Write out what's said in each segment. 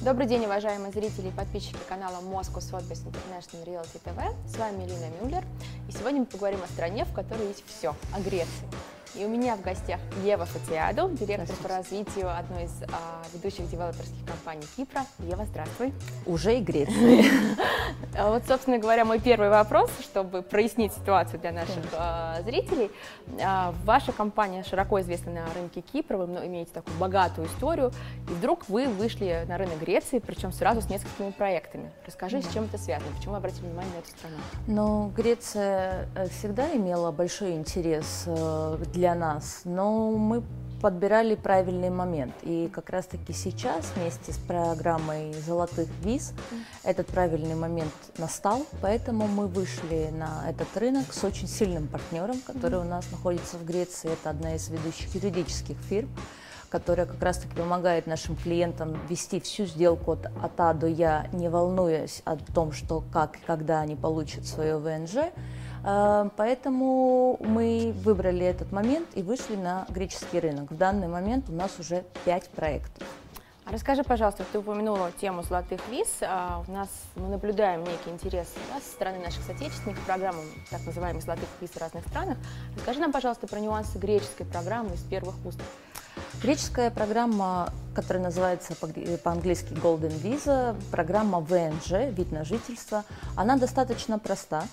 Добрый день, уважаемые зрители и подписчики канала Moscow Sotheby's International Realty TV. С вами Лина Мюллер. И сегодня мы поговорим о стране, в которой есть все, о Греции. И у меня в гостях Ева Фатиаду, директор по развитию одной из а, ведущих девелоперских компаний Кипра. Ева, здравствуй. Уже и Греции. А вот, собственно говоря, мой первый вопрос, чтобы прояснить ситуацию для наших а, зрителей. А, ваша компания широко известна на рынке Кипра, вы имеете такую богатую историю, и вдруг вы вышли на рынок Греции, причем сразу с несколькими проектами. Расскажи, с чем это связано, почему вы обратили внимание на эту страну? Ну, Греция э, всегда имела большой интерес э, для для нас, но мы подбирали правильный момент. И как раз-таки сейчас вместе с программой «Золотых виз» этот правильный момент настал, поэтому мы вышли на этот рынок с очень сильным партнером, который у нас находится в Греции. Это одна из ведущих юридических фирм, которая как раз-таки помогает нашим клиентам вести всю сделку от, от А до Я, не волнуясь о том, что как и когда они получат свое ВНЖ. А, поэтому мы выбрали этот момент и вышли на греческий рынок. В данный момент у нас уже пять проектов. А расскажи, пожалуйста, ты упомянула тему золотых виз. А, у нас мы наблюдаем некий интерес да, со стороны наших соотечественников программам так называемых золотых виз в разных странах. Расскажи нам, пожалуйста, про нюансы греческой программы из первых уст. Греческая программа, которая называется по-английски Golden Visa, программа ВНЖ, вид на жительство, она достаточно проста.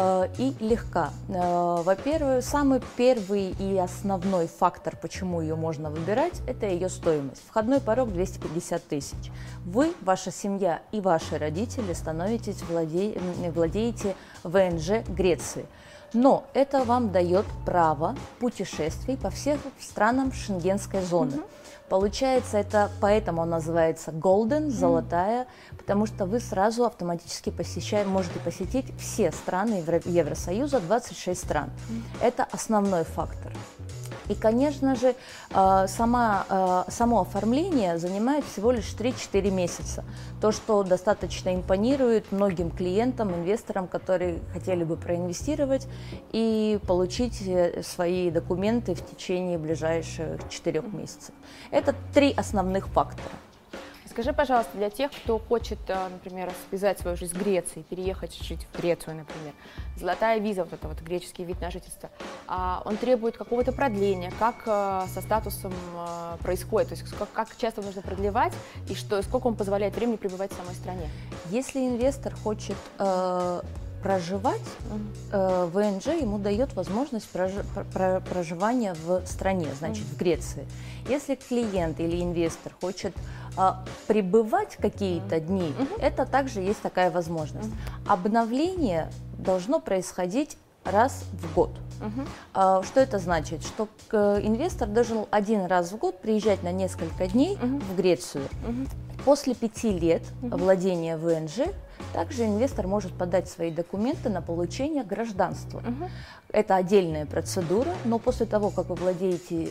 Э, и легка. Э, во-первых, самый первый и основной фактор, почему ее можно выбирать, это ее стоимость. Входной порог 250 тысяч. Вы, ваша семья и ваши родители становитесь владе... владеете ВНЖ Греции. Но это вам дает право путешествий по всем странам шенгенской зоны. Mm-hmm. Получается, это поэтому он называется Golden, золотая, потому что вы сразу автоматически посещаете, можете посетить все страны Евросоюза, 26 стран. Это основной фактор. И, конечно же, э, сама, э, само оформление занимает всего лишь 3-4 месяца. То, что достаточно импонирует многим клиентам, инвесторам, которые хотели бы проинвестировать и получить э, свои документы в течение ближайших 4 месяцев. Это три основных фактора. Скажи, пожалуйста, для тех, кто хочет, э, например, связать свою жизнь с Грецией, переехать жить в Грецию, например, золотая виза, вот это вот греческий вид на жительство, а он требует какого-то продления, как э, со статусом э, происходит, то есть как, часто нужно продлевать и что, сколько он позволяет времени пребывать в самой стране? Если инвестор хочет проживать, э, ВНЖ ему дает возможность прожи, про, проживания в стране, значит, в Греции. Если клиент или инвестор хочет э, пребывать какие-то дни, это также есть такая возможность. Обновление должно происходить раз в год. Uh-huh. Что это значит? Что инвестор должен один раз в год приезжать на несколько дней uh-huh. в Грецию. Uh-huh. После пяти лет uh-huh. владения ВНЖ также инвестор может подать свои документы на получение гражданства. Угу. Это отдельная процедура, но после того, как вы владеете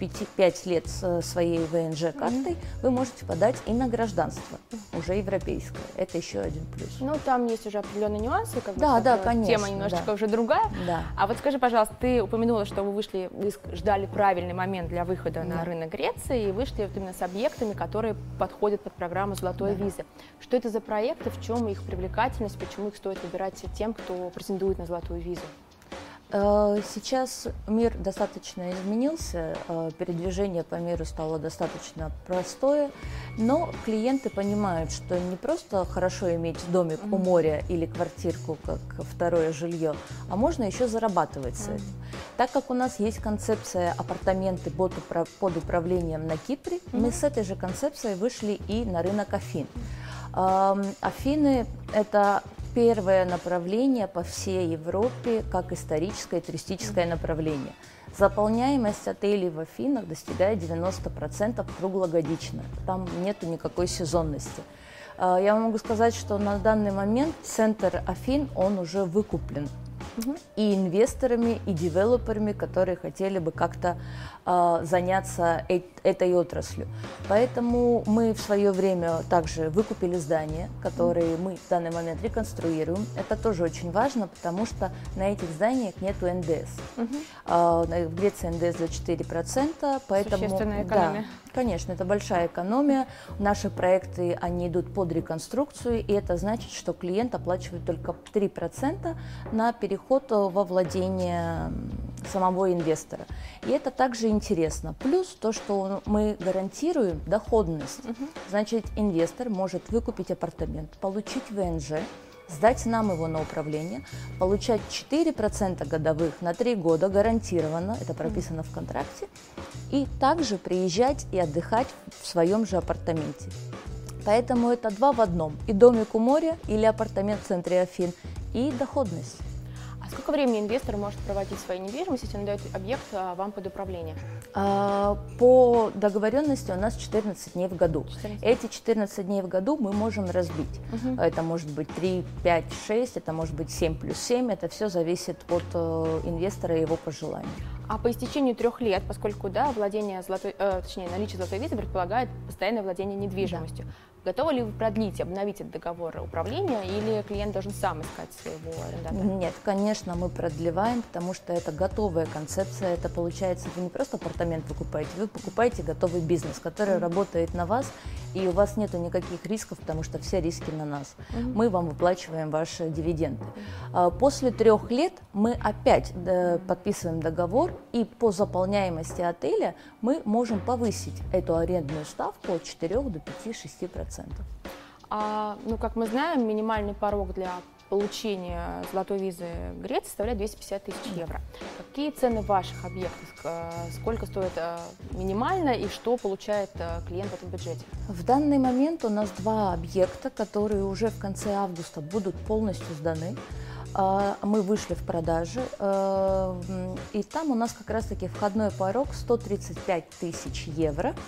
5, 5 лет своей ВНЖ-картой, угу. вы можете подать и на гражданство, уже европейское. Это еще один плюс. Ну, там есть уже определенные нюансы, как да, бы, да, конечно, тема немножечко да. уже другая. Да. А вот скажи, пожалуйста, ты упомянула, что вы вышли, вы ждали правильный момент для выхода да. на рынок Греции и вышли вот именно с объектами, которые подходят под программу «Золотой да. визы». Что это за проекты, в чем их привлекательность, почему их стоит выбирать тем, кто претендует на золотую визу? Э, сейчас мир достаточно изменился, э, передвижение по миру стало достаточно простое, но клиенты понимают, что не просто хорошо иметь домик у моря или квартирку как второе жилье, а можно еще зарабатывать с этим. Так как у нас есть концепция апартаменты под управлением на Кипре, мы с этой же концепцией вышли и на рынок Афин. Афины – это первое направление по всей Европе как историческое туристическое направление. Заполняемость отелей в Афинах достигает 90% круглогодично. Там нет никакой сезонности. А, я могу сказать, что на данный момент центр Афин, он уже выкуплен и инвесторами, и девелоперами, которые хотели бы как-то э, заняться э этой отраслью. Поэтому мы в свое время также выкупили здания, которые мы в данный момент реконструируем. Это тоже очень важно, потому что на этих зданиях нет НДС. Угу. Э, в Греции НДС за 4%, поэтому... Существенная экономия. Да, Конечно, это большая экономия. Наши проекты, они идут под реконструкцию, и это значит, что клиент оплачивает только 3% на переход во владение самого инвестора. И это также интересно. Плюс то, что мы гарантируем доходность. Значит, инвестор может выкупить апартамент, получить ВНЖ, сдать нам его на управление, получать 4% годовых на 3 года гарантированно, это прописано в контракте, и также приезжать и отдыхать в своем же апартаменте. Поэтому это два в одном. И домик у моря, или апартамент в центре Афин, и доходность. А сколько времени инвестор может проводить свою недвижимость, если он дает объект а, вам под управление? А, по договоренности у нас 14 дней в году. 14. Эти 14 дней в году мы можем разбить. Угу. Это может быть 3, 5, 6, это может быть 7 плюс 7. Это все зависит от э, инвестора и его пожеланий. А по истечению трех лет, поскольку да, владение золотой, э, точнее наличие золотой визы предполагает постоянное владение недвижимостью. Да. Готовы ли вы продлить, обновить этот договор управления или клиент должен сам искать своего арендатора? Нет, конечно, мы продлеваем, потому что это готовая концепция. Это получается, вы не просто апартамент покупаете, вы покупаете готовый бизнес, который mm-hmm. работает на вас, и у вас нет никаких рисков, потому что все риски на нас. Мы вам выплачиваем ваши дивиденды. Mm-hmm. После трех лет мы опять э, подписываем договор, и по заполняемости отеля мы можем повысить эту арендную ставку от 4 до 5-6%. А, ну, как мы знаем, минимальный порог для получения золотой визы Греции составляет 250 тысяч евро. Какие цены ваших объектов? Сколько стоит э, минимально и что получает э, клиент в этом бюджете? В данный момент у нас два объекта, которые уже в конце августа будут полностью сданы. А, мы вышли в продажи, э, и там у нас как раз-таки входной порог 135 тысяч евро –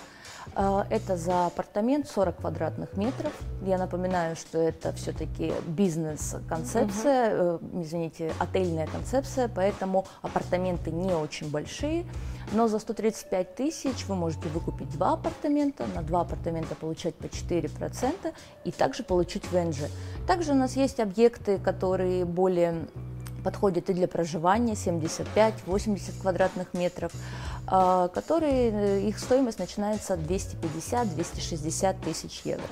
это за апартамент 40 квадратных метров. Я напоминаю, что это все-таки бизнес-концепция, угу. извините, отельная концепция, поэтому апартаменты не очень большие. Но за 135 тысяч вы можете выкупить два апартамента, на два апартамента получать по 4% и также получить ВНЖ. Также у нас есть объекты, которые более подходят и для проживания 75-80 квадратных метров, а, которые, э, их стоимость начинается от 250-260 тысяч евро.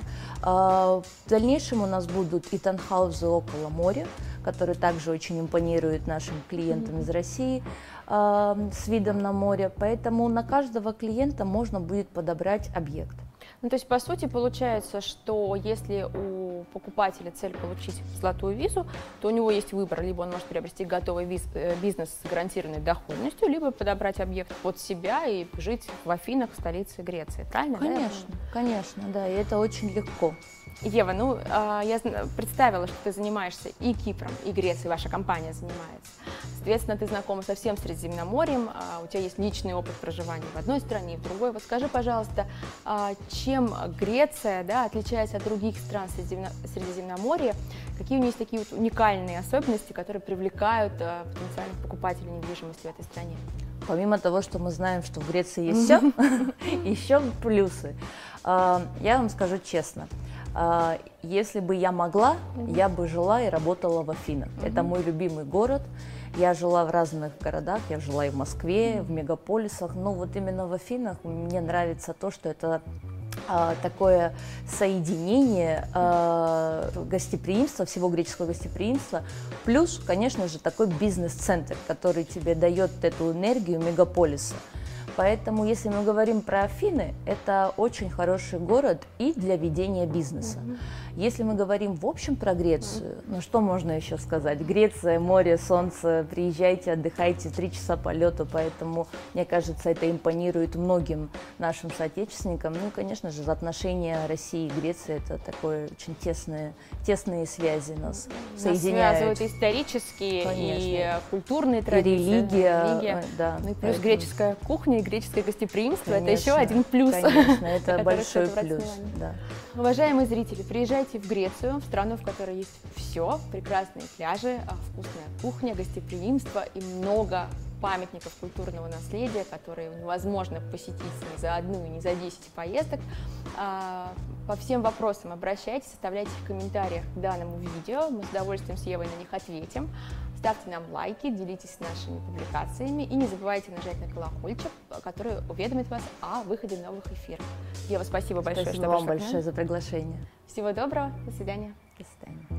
А, в дальнейшем у нас будут и танхаузы около моря, которые также очень импонируют нашим клиентам из России а, с видом на море, поэтому на каждого клиента можно будет подобрать объект. Ну, то есть, по сути, получается, что если у покупателя цель получить золотую визу, то у него есть выбор. Либо он может приобрести готовый виз, э, бизнес с гарантированной доходностью, либо подобрать объект под себя и жить в Афинах, столице Греции. Правильно? Конечно, да? конечно, да, и это очень легко. Ева, ну, а, я представила, что ты занимаешься и Кипром, и Грецией, ваша компания занимается. Соответственно, ты знакома со всем Средиземноморьем, а, у тебя есть личный опыт проживания в одной стране и в другой. Вот скажи, пожалуйста, а, чем Греция да, отличается от других стран Средиземноморья? Какие у нее есть такие вот уникальные особенности, которые привлекают потенциальных покупателей недвижимости в этой стране? Помимо того, что мы знаем, что в Греции есть все, еще плюсы. Я вам скажу честно – а, если бы я могла, я бы жила и работала в Афинах. Это мой любимый город. Я жила в разных городах, я жила и в Москве, в мегаполисах, но вот именно в Афинах мне нравится то, что это а, такое соединение а, гостеприимства, всего греческого гостеприимства, плюс, конечно же, такой бизнес-центр, который тебе дает эту энергию мегаполиса. Поэтому, если мы говорим про Афины, это очень хороший город и для ведения бизнеса. Mm-hmm. Если мы говорим в общем про Грецию, ну что можно еще сказать? Греция, море, солнце, приезжайте, отдыхайте, три часа полета, поэтому, мне кажется, это импонирует многим нашим соотечественникам. Ну, конечно же, отношения России и Греции это такое очень тесные, тесные связи нас, нас соединяют. связывают исторические конечно. и культурные традиции. И религия, религия. да. Ну и плюс поэтому... греческая кухня и греческое гостеприимство, это еще один плюс. Конечно, это большой плюс, да. Уважаемые зрители, приезжайте в Грецию, в страну, в которой есть все, прекрасные пляжи, а, вкусная кухня, гостеприимство и много памятников культурного наследия, которые невозможно посетить ни за одну, ни за 10 поездок. А, по всем вопросам обращайтесь, оставляйте в комментариях к данному видео, мы с удовольствием с Евой на них ответим. Ставьте нам лайки, делитесь нашими публикациями и не забывайте нажать на колокольчик, который уведомит вас о выходе новых эфиров. Ева, спасибо большое, спасибо что вам большое за приглашение. Всего доброго, до свидания. До свидания.